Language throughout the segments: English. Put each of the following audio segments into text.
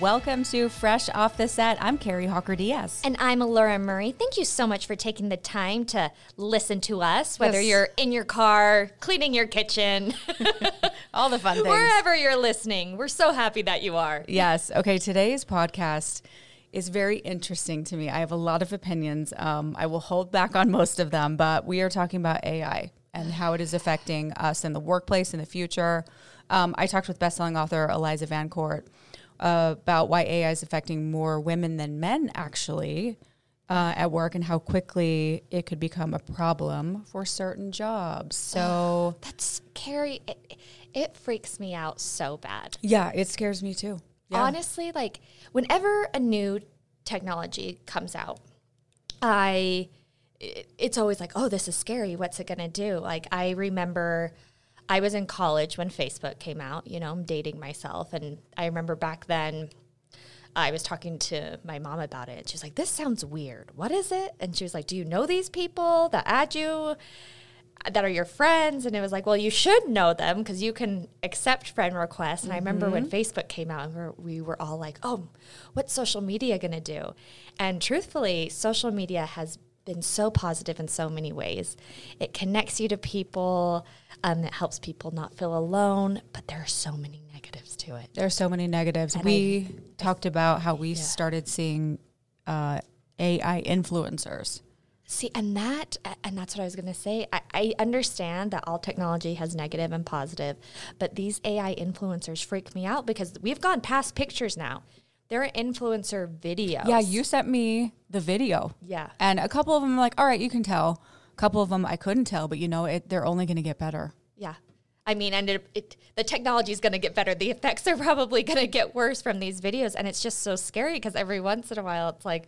Welcome to Fresh Off the Set. I'm Kari Hawker Diaz. And I'm Elora Murray. Thank you so much for taking the time to listen to us, whether Yes. you're in your car, cleaning your kitchen, All the fun things. wherever you're listening. We're so happy that you are. Yes. Okay. Today's podcast is very interesting to me. I have a lot of opinions. Um, I will hold back on most of them, but we are talking about AI and how it is affecting us in the workplace in the future. Um, I talked with bestselling author Eliza VanCort uh, about why AI is affecting more women than men, actually. Uh, at work and how quickly it could become a problem for certain jobs. So, That's Kari. It, it freaks me out so bad. yeah, it scares me too. Yeah. Honestly, like whenever a new technology comes out, I it- it's always like, oh, this is scary. What's it gonna do? Like I remember I was in college when Facebook came out. You know, I'm dating myself, and I remember back then. I was talking to my mom about it. She was like, "This sounds weird. What is it?" And she was like, "Do you know these people that add you, that are your friends?" And it was like, "Well, you should know them because you can accept friend requests." And I remember when mm-hmm. Facebook came out, and we were, we were all like, "Oh, what's social media going to do?" And truthfully, social media has been so positive in so many ways. It connects you to people. Um, it helps people not feel alone. But there are so many negatives to it. There are so many negatives. we talked about how we started seeing uh, AI influencers. See, and that, and that's what I was going to say. I, I understand that all technology has negative and positive, but these AI influencers freak me out because we've gone past pictures now. There are influencer videos. Yeah, you sent me the video. Yeah. And a couple of them, like, all right, you can tell. A couple of them, I couldn't tell, but you know, it, they're only going to get better. Yeah. I mean, and it, it, the technology is going to get better. The effects are probably going to get worse from these videos. And it's just so scary because every once in a while it's like,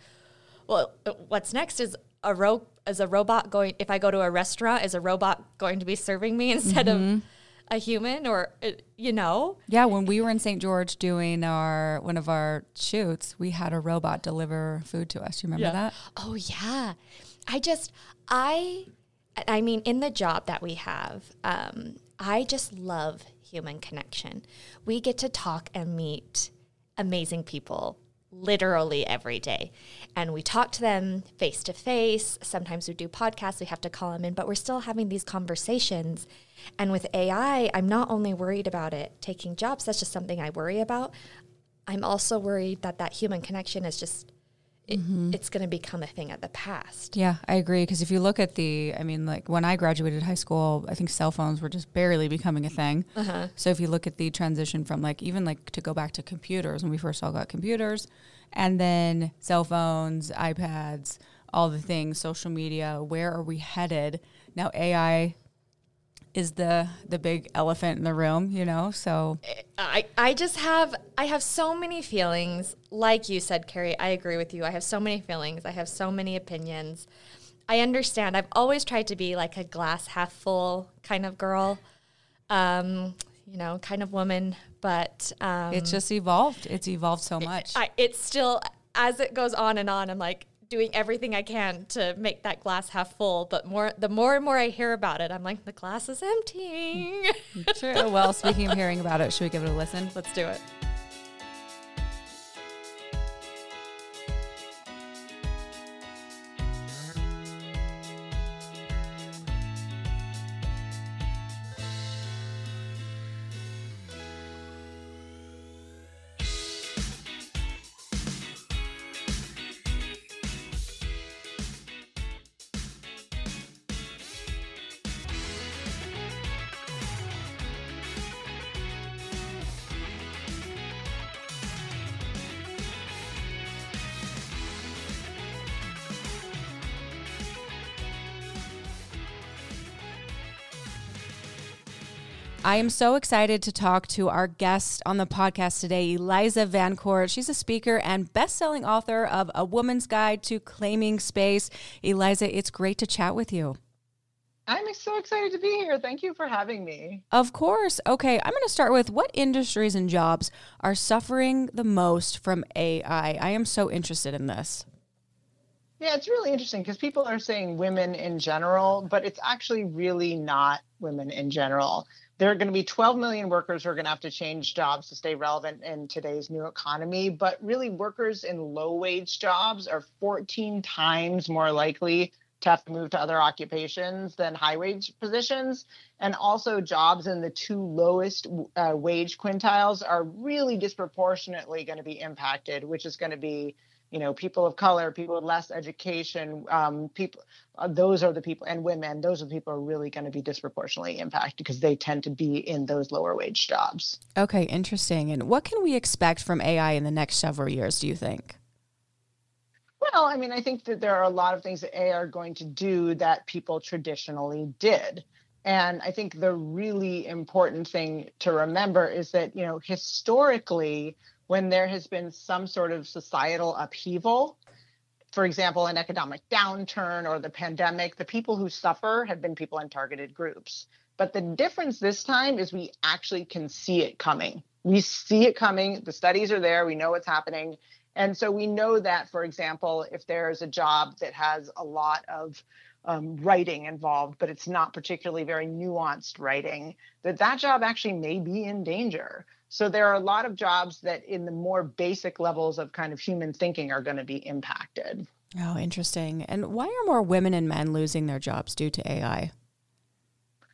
well, uh, what's next is a ro- is a robot going, if I go to a restaurant, is a robot going to be serving me instead of mm-hmm. A human or, uh, you know? Yeah, when we were in St. George doing our one of our shoots, we had a robot deliver food to us. You remember that? Oh yeah, I just I I mean in the job that we have, um, I just love human connection. We get to talk and meet amazing people literally every day. And we talk to them face to face. Sometimes we do podcasts, we have to call them in, but we're still having these conversations. And with AI, I'm not only worried about it taking jobs, that's just something I worry about. I'm also worried that that human connection is just it, mm-hmm. it's going to become a thing of the past. Yeah, I agree. Because if you look at the, I mean, like when I graduated high school, I think cell phones were just barely becoming a thing. Uh-huh. So if you look at the transition from like even like to go back to computers when we first all got computers, and then cell phones, iPads, all the things, social media, where are we headed? Now AI is the the big elephant in the room, you know. So I, I just have I have so many feelings. Like you said, Kari, I agree with you. I have so many feelings. I have so many opinions. I understand. I've always tried to be like a glass half full kind of girl, um, you know, kind of woman. But um, it's just evolved. It's evolved so much. I, it's still as it goes on and on. I'm like doing everything I can to make that glass half full. But more, the more and more I hear about it, I'm like, the glass is emptying. True. Well, speaking of hearing about it, should we give it a listen? Let's do it. I am so excited to talk to our guest on the podcast today, Eliza VanCort. She's a speaker and best-selling author of A Woman's Guide to Claiming Space. Eliza, it's great to chat with you. I'm so excited to be here. Thank you for having me. Of course. Okay, I'm going to start with what industries and jobs are suffering the most from AI? I am so interested in this. Yeah, it's really interesting because people are saying women in general, but it's actually really not women in general. There are going to be 12 million workers who are going to have to change jobs to stay relevant in today's new economy. But really, workers in low wage jobs are 14 times more likely to have to move to other occupations than high wage positions. And also, jobs in the two lowest uh, wage quintiles are really disproportionately going to be impacted, which is going to be you know people of color people with less education um, people uh, those are the people and women those are the people who are really going to be disproportionately impacted because they tend to be in those lower wage jobs. Okay interesting. And what can we expect from ai in the next several years do you think? Well i mean i think that there are a lot of things that ai are going to do that people traditionally did. And i think the really important thing to remember is that you know historically when there has been some sort of societal upheaval, for example, an economic downturn or the pandemic, the people who suffer have been people in targeted groups. But the difference this time is we actually can see it coming. We see it coming. The studies are there. We know what's happening. And so we know that, for example, if there's a job that has a lot of um, writing involved, but it's not particularly very nuanced writing, that that job actually may be in danger. So there are a lot of jobs that, in the more basic levels of kind of human thinking, are going to be impacted. Oh, interesting. And why are more women and men losing their jobs due to AI?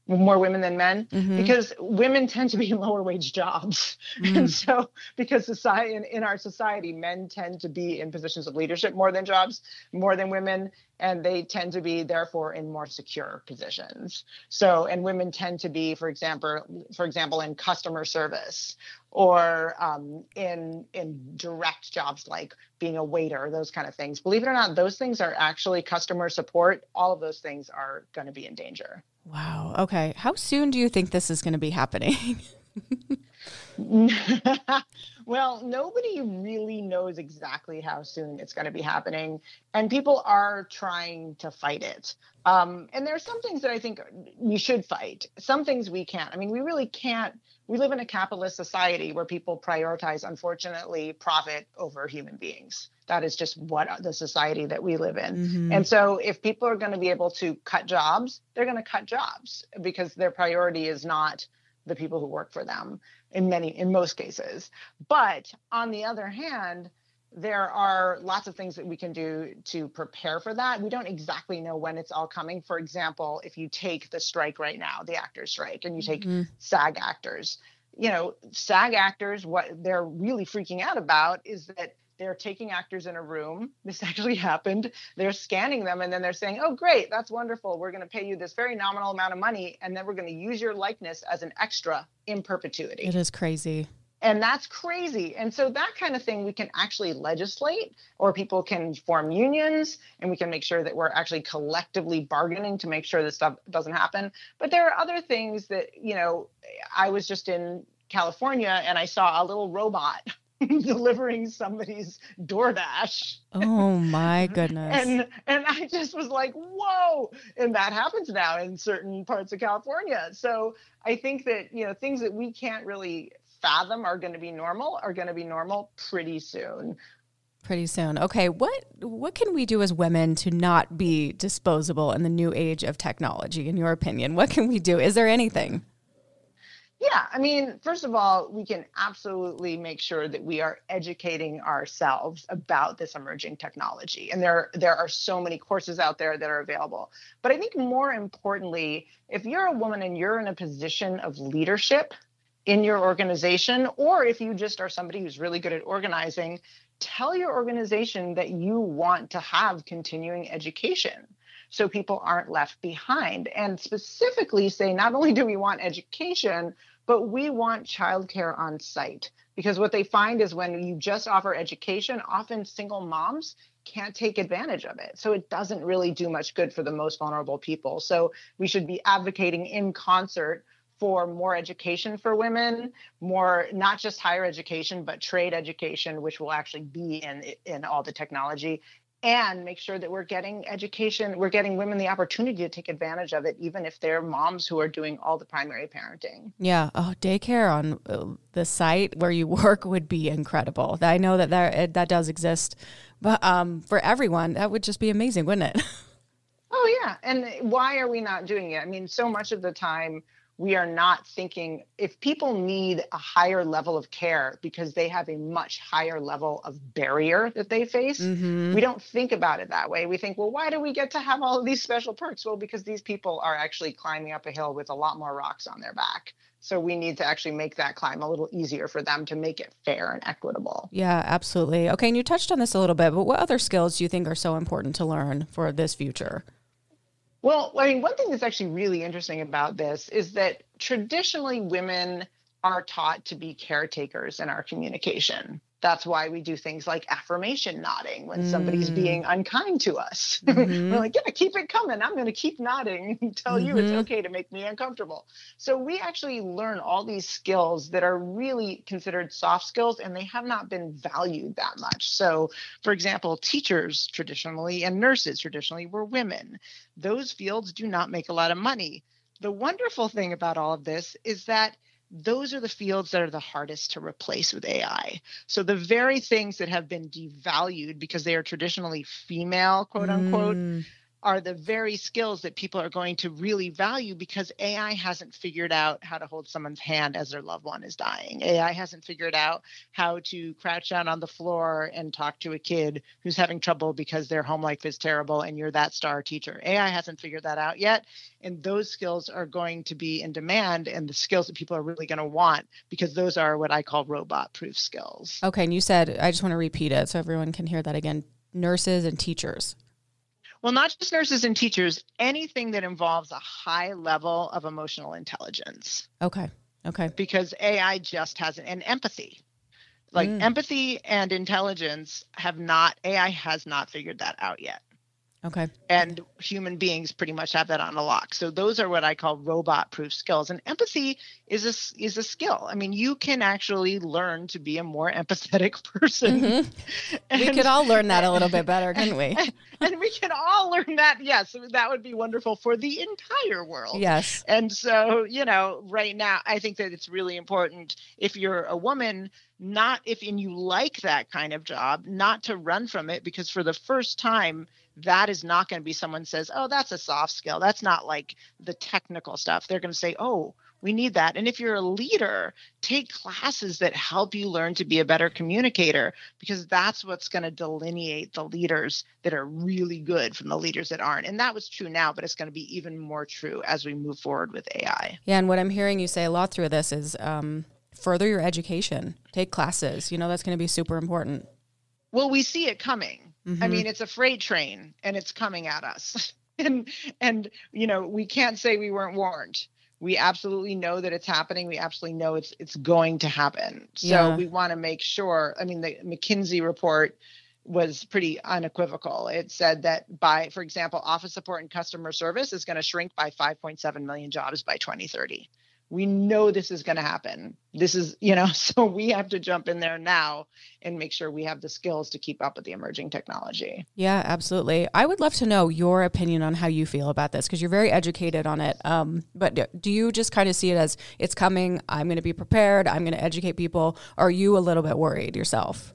More women than men mm-hmm. because women tend to be in lower wage jobs. Mm. and so because society in, in our society men tend to be in positions of leadership more than jobs more than women and they tend to be therefore in more secure positions. So and women tend to be for example for example in customer service or um, in in direct jobs like being a waiter those kind of things. Believe it or not those things are actually customer support. All of those things are going to be in danger Wow. Okay. How soon do you think this is going to be happening? well, nobody really knows exactly how soon it's going to be happening, and people are trying to fight it. Um, and there are some things that I think we should fight. Some things we can't. I mean, we really can't. We live in a capitalist society where people prioritize, unfortunately, profit over human beings that is just what the society that we live in. Mm-hmm. And so if people are going to be able to cut jobs, they're going to cut jobs because their priority is not the people who work for them in many in most cases. But on the other hand, there are lots of things that we can do to prepare for that. We don't exactly know when it's all coming. For example, if you take the strike right now, the actors strike, and you take mm-hmm. SAG actors, you know, SAG actors, what they're really freaking out about is that they're taking actors in a room. This actually happened. They're scanning them and then they're saying, oh, great, that's wonderful. We're going to pay you this very nominal amount of money. And then we're going to use your likeness as an extra in perpetuity. It is crazy. And that's crazy. And so that kind of thing we can actually legislate, or people can form unions, and we can make sure that we're actually collectively bargaining to make sure this stuff doesn't happen. But there are other things that, you know, I was just in California and I saw a little robot delivering somebody's DoorDash. Oh my goodness. and and I just was like, whoa. And that happens now in certain parts of California. So I think that, you know, things that we can't really fathom are going to be normal are going to be normal pretty soon. Pretty soon. Okay, what what can we do as women to not be disposable in the new age of technology in your opinion? What can we do? Is there anything? Yeah, I mean, first of all, we can absolutely make sure that we are educating ourselves about this emerging technology. And there there are so many courses out there that are available. But I think more importantly, if you're a woman and you're in a position of leadership in your organization or if you just are somebody who's really good at organizing, tell your organization that you want to have continuing education so people aren't left behind. And specifically say, not only do we want education, but we want childcare on site. Because what they find is when you just offer education, often single moms can't take advantage of it. So it doesn't really do much good for the most vulnerable people. So we should be advocating in concert for more education for women, more not just higher education, but trade education, which will actually be in in all the technology, and make sure that we're getting education, we're getting women the opportunity to take advantage of it, even if they're moms who are doing all the primary parenting. Yeah. Oh, daycare on uh, the site where you work would be incredible. I know that that, that does exist, but um, for everyone, that would just be amazing, wouldn't it? Oh, yeah. And why are we not doing it? I mean, so much of the time, we are not thinking if people need a higher level of care because they have a much higher level of barrier that they face, mm-hmm. we don't think about it that way. We think, well, why do we get to have all of these special perks? Well, because these people are actually climbing up a hill with a lot more rocks on their back. So we need to actually make that climb a little easier for them to make it fair and equitable. Yeah, absolutely. Okay, and you touched on this a little bit, but what other skills do you think are so important to learn for this future? Well, I mean, one thing that's actually really interesting about this is that traditionally women are taught to be caretakers in our communication. That's why we do things like affirmation nodding when mm. somebody's being unkind to us. Mm-hmm. We're like, yeah, keep it coming. I'm going to keep nodding and tell mm-hmm. you it's mm-hmm. okay to make me uncomfortable. So we actually learn all these skills that are really considered soft skills and they have not been valued that much. So, for example, teachers traditionally and nurses traditionally were women. Those fields do not make a lot of money. The wonderful thing about all of this is that those are the fields that are the hardest to replace with AI. So the very things that have been devalued because they are traditionally female, quote unquote, mm are the very skills that people are going to really value because AI hasn't figured out how to hold someone's hand as their loved one is dying. AI hasn't figured out how to crouch down on the floor and talk to a kid who's having trouble because their home life is terrible and you're that star teacher. AI hasn't figured that out yet. And those skills are going to be in demand and the skills that people are really going to want because those are what I call robot proof skills. Okay. And you said, I just want to repeat it so everyone can hear that again nurses and teachers. Well, not just nurses and teachers, anything that involves a high level of emotional intelligence. Okay. Okay. Because AI just hasn't, and empathy. Like mm. empathy and intelligence have not, AI has not figured that out yet. Okay. And human beings pretty much have that on a lock. So those are what I call robot proof skills. And empathy is a, is a skill. I mean, you can actually learn to be a more empathetic person. Mm-hmm. And, we could all learn that a little bit better, couldn't we? And, and we can all learn that. Yes, that would be wonderful for the entire world. Yes. And so, you know, right now, I think that it's really important if you're a woman not if and you like that kind of job not to run from it because for the first time that is not going to be someone says, oh, that's a soft skill. That's not like the technical stuff. They're going to say, oh, we need that. And if you're a leader, take classes that help you learn to be a better communicator because that's what's going to delineate the leaders that are really good from the leaders that aren't. And that was true now, but it's going to be even more true as we move forward with AI. Yeah. And what I'm hearing you say a lot through this is um, further your education, take classes. You know, that's going to be super important. Well, we see it coming Mm-hmm. I mean, it's a freight train and it's coming at us. and and you know, we can't say we weren't warned. We absolutely know that it's happening. We absolutely know it's it's going to happen. So yeah. we want to make sure. I mean, the McKinsey report was pretty unequivocal. It said that by, for example, office support and customer service is going to shrink by 5.7 million jobs by 2030 we know this is going to happen. This is, you know, so we have to jump in there now and make sure we have the skills to keep up with the emerging technology. Yeah, absolutely. I would love to know your opinion on how you feel about this because you're very educated on it. Um, but do you just kind of see it as it's coming? I'm going to be prepared. I'm going to educate people. Are you a little bit worried yourself?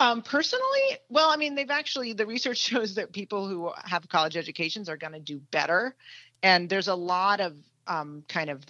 Um, personally, well, I mean, they've actually, the research shows that people who have college educations are going to do better. And there's a lot of um, kind of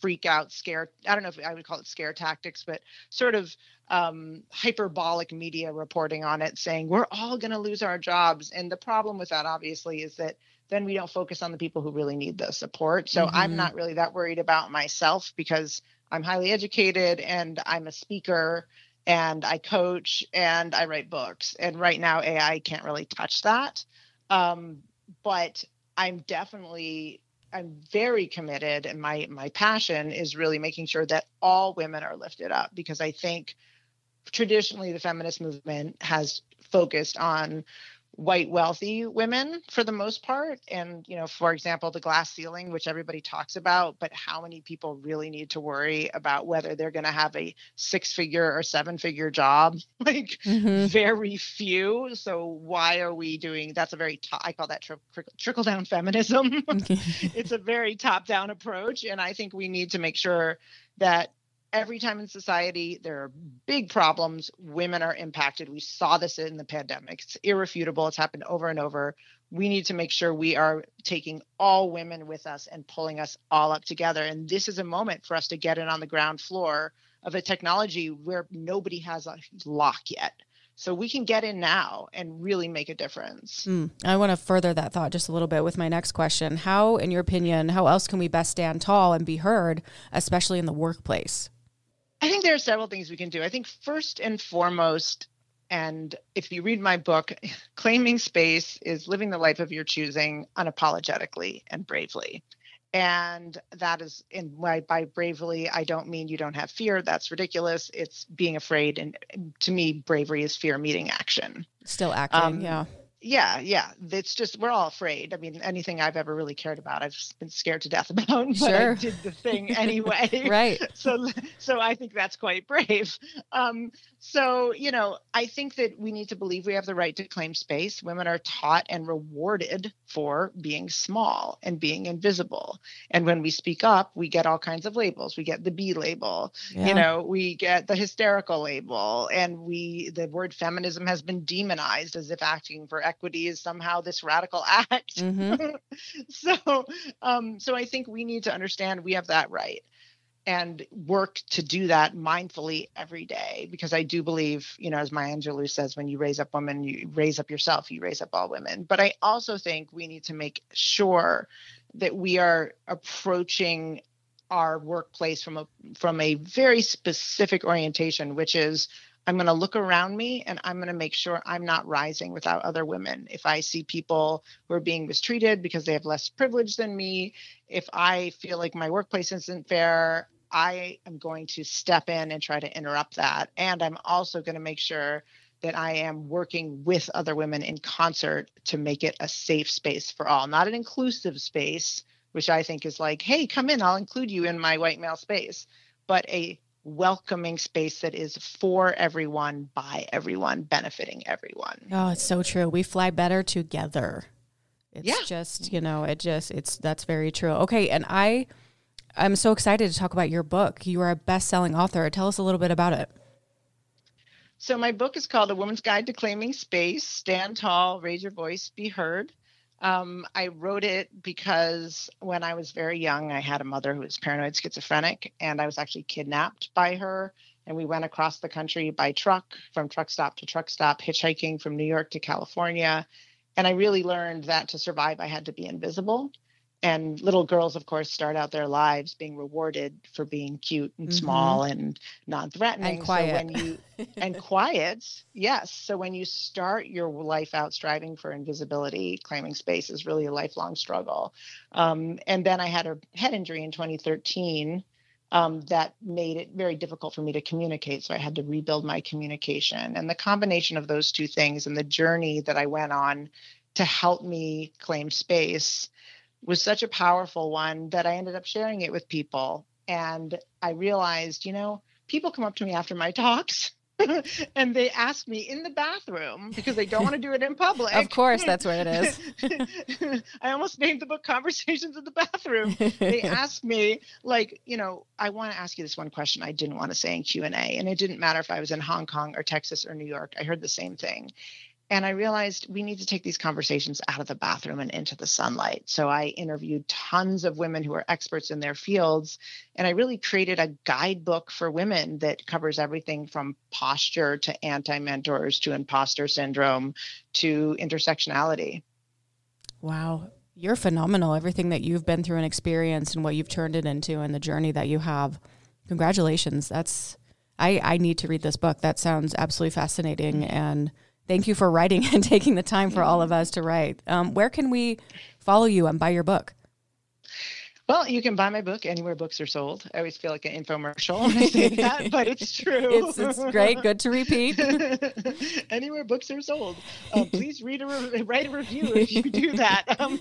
freak out scare i don't know if i would call it scare tactics but sort of um, hyperbolic media reporting on it saying we're all going to lose our jobs. And the problem with that obviously is that then we don't focus on the people who really need the support. So mm-hmm. i'm not really that worried about myself because i'm highly educated and i'm a speaker and i coach and i write books. And right now ai can't really touch that. Um, but i'm definitely I'm very committed and my my passion is really making sure that all women are lifted up because I think traditionally the feminist movement has focused on white wealthy women for the most part and you know for example the glass ceiling which everybody talks about but how many people really need to worry about whether they're going to have a six figure or seven figure job? Like mm-hmm. very few. So why are we doing that's a very top, i call that tri- trickle down feminism. It's a very top down approach and i think we need to make sure that every time in society there are big problems, women are impacted. We saw this in the pandemic. It's irrefutable. It's happened over and over. We need to make sure we are taking all women with us and pulling us all up together. And this is a moment for us to get in on the ground floor of a technology where nobody has a lock yet. So we can get in now and really make a difference. Mm, I want to further that thought just a little bit with my next question. How, in your opinion, how else can we best stand tall and be heard, especially in the workplace? I think there are several things we can do. I think first and foremost, and if you read my book, claiming space is living the life of your choosing unapologetically and bravely. And that is in by, by bravely i don't mean you don't have fear. That's ridiculous. It's being afraid and to me bravery is fear meeting action. Still acting um, yeah yeah yeah it's just we're all afraid i mean anything i've ever really cared about i've been scared to death about but sure. i did the thing anyway. Right. So so i think that's quite brave. Um so you know i think that we need to believe we have the right to claim space women are taught and rewarded for being small and being invisible and when we speak up we get all kinds of labels we get the b label yeah. you know we get the hysterical label and we the word feminism has been demonized as if acting for equity is somehow this radical act. Mm-hmm. so, um, so I think we need to understand we have that right and work to do that mindfully every day because i do believe you know as maya angelou says when you raise up women you raise up yourself you raise up all women but i also think we need to make sure that we are approaching our workplace from a from a very specific orientation which is I'm going to look around me and I'm going to make sure I'm not rising without other women. If I see people who are being mistreated because they have less privilege than me, if I feel like my workplace isn't fair, I am going to step in and try to interrupt that. And I'm also going to make sure that I am working with other women in concert to make it a safe space for all, not an inclusive space, which I think is like, hey, come in, I'll include you in my white male space, but a welcoming space that is for everyone, by everyone, benefiting everyone. Oh, it's so true. We fly better together. It's yeah. just, you know, it just it's that's very true. Okay, and I I'm so excited to talk about your book. You are a best-selling author. Tell us a little bit about it. So my book is called A Woman's Guide to Claiming Space. Stand tall, raise your voice, be heard. Um, I wrote it because when I was very young, I had a mother who was paranoid schizophrenic, and I was actually kidnapped by her. And we went across the country by truck, from truck stop to truck stop, hitchhiking from New York to California. And I really learned that to survive, I had to be invisible and little girls of course start out their lives being rewarded for being cute and mm-hmm. small and non-threatening and quiet. so when you and quiet yes so when you start your life out striving for invisibility claiming space is really a lifelong struggle um, and then i had a head injury in 2013 um, that made it very difficult for me to communicate so i had to rebuild my communication and the combination of those two things and the journey that i went on to help me claim space was such a powerful one that I ended up sharing it with people. And I realized, you know, people come up to me after my talks and they ask me in the bathroom because they don't want to do it in public. of course, that's where it is. I almost named the book Conversations in the Bathroom. They ask me like, you know, I want to ask you this one question I didn't want to say in Q&A and it didn't matter if I was in Hong Kong or Texas or New York. I heard the same thing. And I realized we need to take these conversations out of the bathroom and into the sunlight. So I interviewed tons of women who are experts in their fields. And I really created a guidebook for women that covers everything from posture to anti mentors to imposter syndrome to intersectionality. Wow. You're phenomenal. Everything that you've been through and experienced and what you've turned it into and the journey that you have. Congratulations. That's, I, I need to read this book. That sounds absolutely fascinating. And, Thank you for writing and taking the time for all of us to write. Um, where can we follow you and buy your book? Well, you can buy my book anywhere books are sold. I always feel like an infomercial when I say that, but it's true. It's, it's great. Good to repeat. anywhere books are sold. Uh, please read a re- write a review if you do that. Um,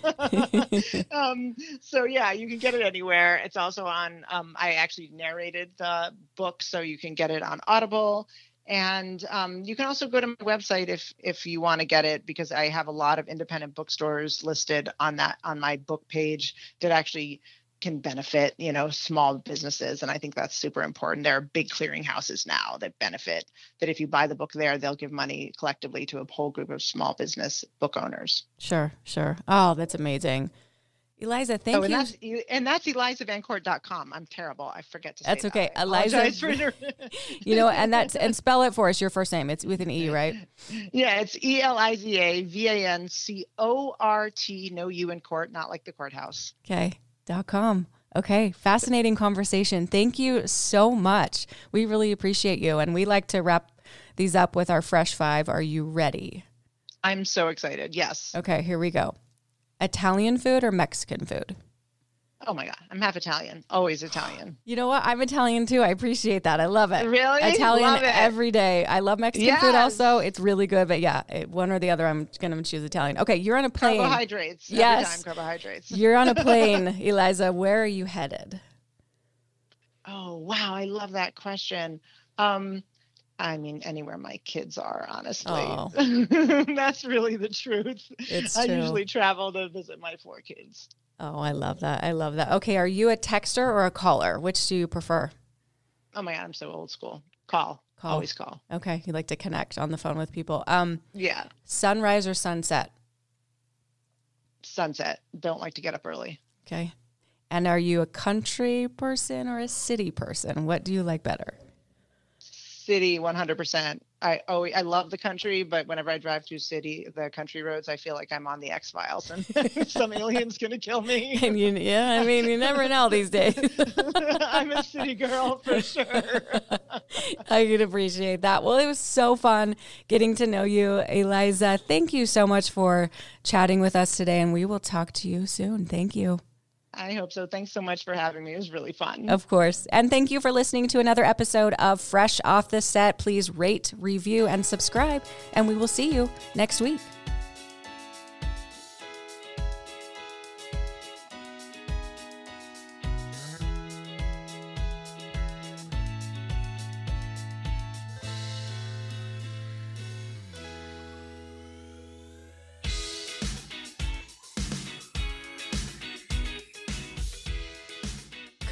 um, so yeah, you can get it anywhere. It's also on. Um, I actually narrated the book, so you can get it on Audible and um, you can also go to my website if if you want to get it because I have a lot of independent bookstores listed on that on my book page that actually can benefit you know small businesses and i think that's super important there are big clearinghouses now that benefit that if you buy the book there they'll give money collectively to a whole group of small business book owners Sure, sure. Oh, that's amazing. Eliza, oh, thank oh, and you. that's and that's elizavancort.com i'm terrible i forget to say That's that. okay. Eliza- for you know, and that's and spell it for us. Your first name. It's with an E, right? yeah it's E L I Z A V A N C O R T, no u in court not like the courthouse Okay. Dot com. Okay. Fascinating conversation. Thank you so much. We really appreciate you. And we like to wrap these up with our fresh five. Are you ready? i'm so excited yes Okay, here we go. Italian food or Mexican food? oh my god i'm half italian always italian You know what? I'm Italian too. I appreciate that. I love it. Really? Italian Love it. every day. I love Mexican food also. It's really good, but yeah, it, one or the other, I'm going to choose Italian. Okay, you're on a plane. carbohydrates Yes. every time carbohydrates You're on a plane, Eliza. Where are you headed? Oh, wow. I love that question. Um, I mean, anywhere my kids are, honestly. Oh. That's really the truth. It's I true. usually travel to visit my four kids. Oh, I love that. I love that. Okay, are you a texter or a caller? Which do you prefer? Oh my God, I'm so old school. Call. Call. Always call. Okay, you like to connect on the phone with people. Um, Yeah. sunrise or sunset? Sunset. Don't like to get up early. Okay. And are you a country person or a city person? What do you like better? City, 100%. I oh, I love the country, but whenever I drive through city, the country roads, I feel like I'm on the X Files and some alien's gonna kill me. And you, yeah, I mean, you never know these days. I'm a city girl for sure. I could appreciate that. Well, it was so fun getting to know you, Eliza. Thank you so much for chatting with us today, and we will talk to you soon. Thank you. I hope so. Thanks so much for having me. It was really fun. Of course. And thank you for listening to another episode of Fresh Off the Set. Please rate, review, and subscribe, and we will see you next week.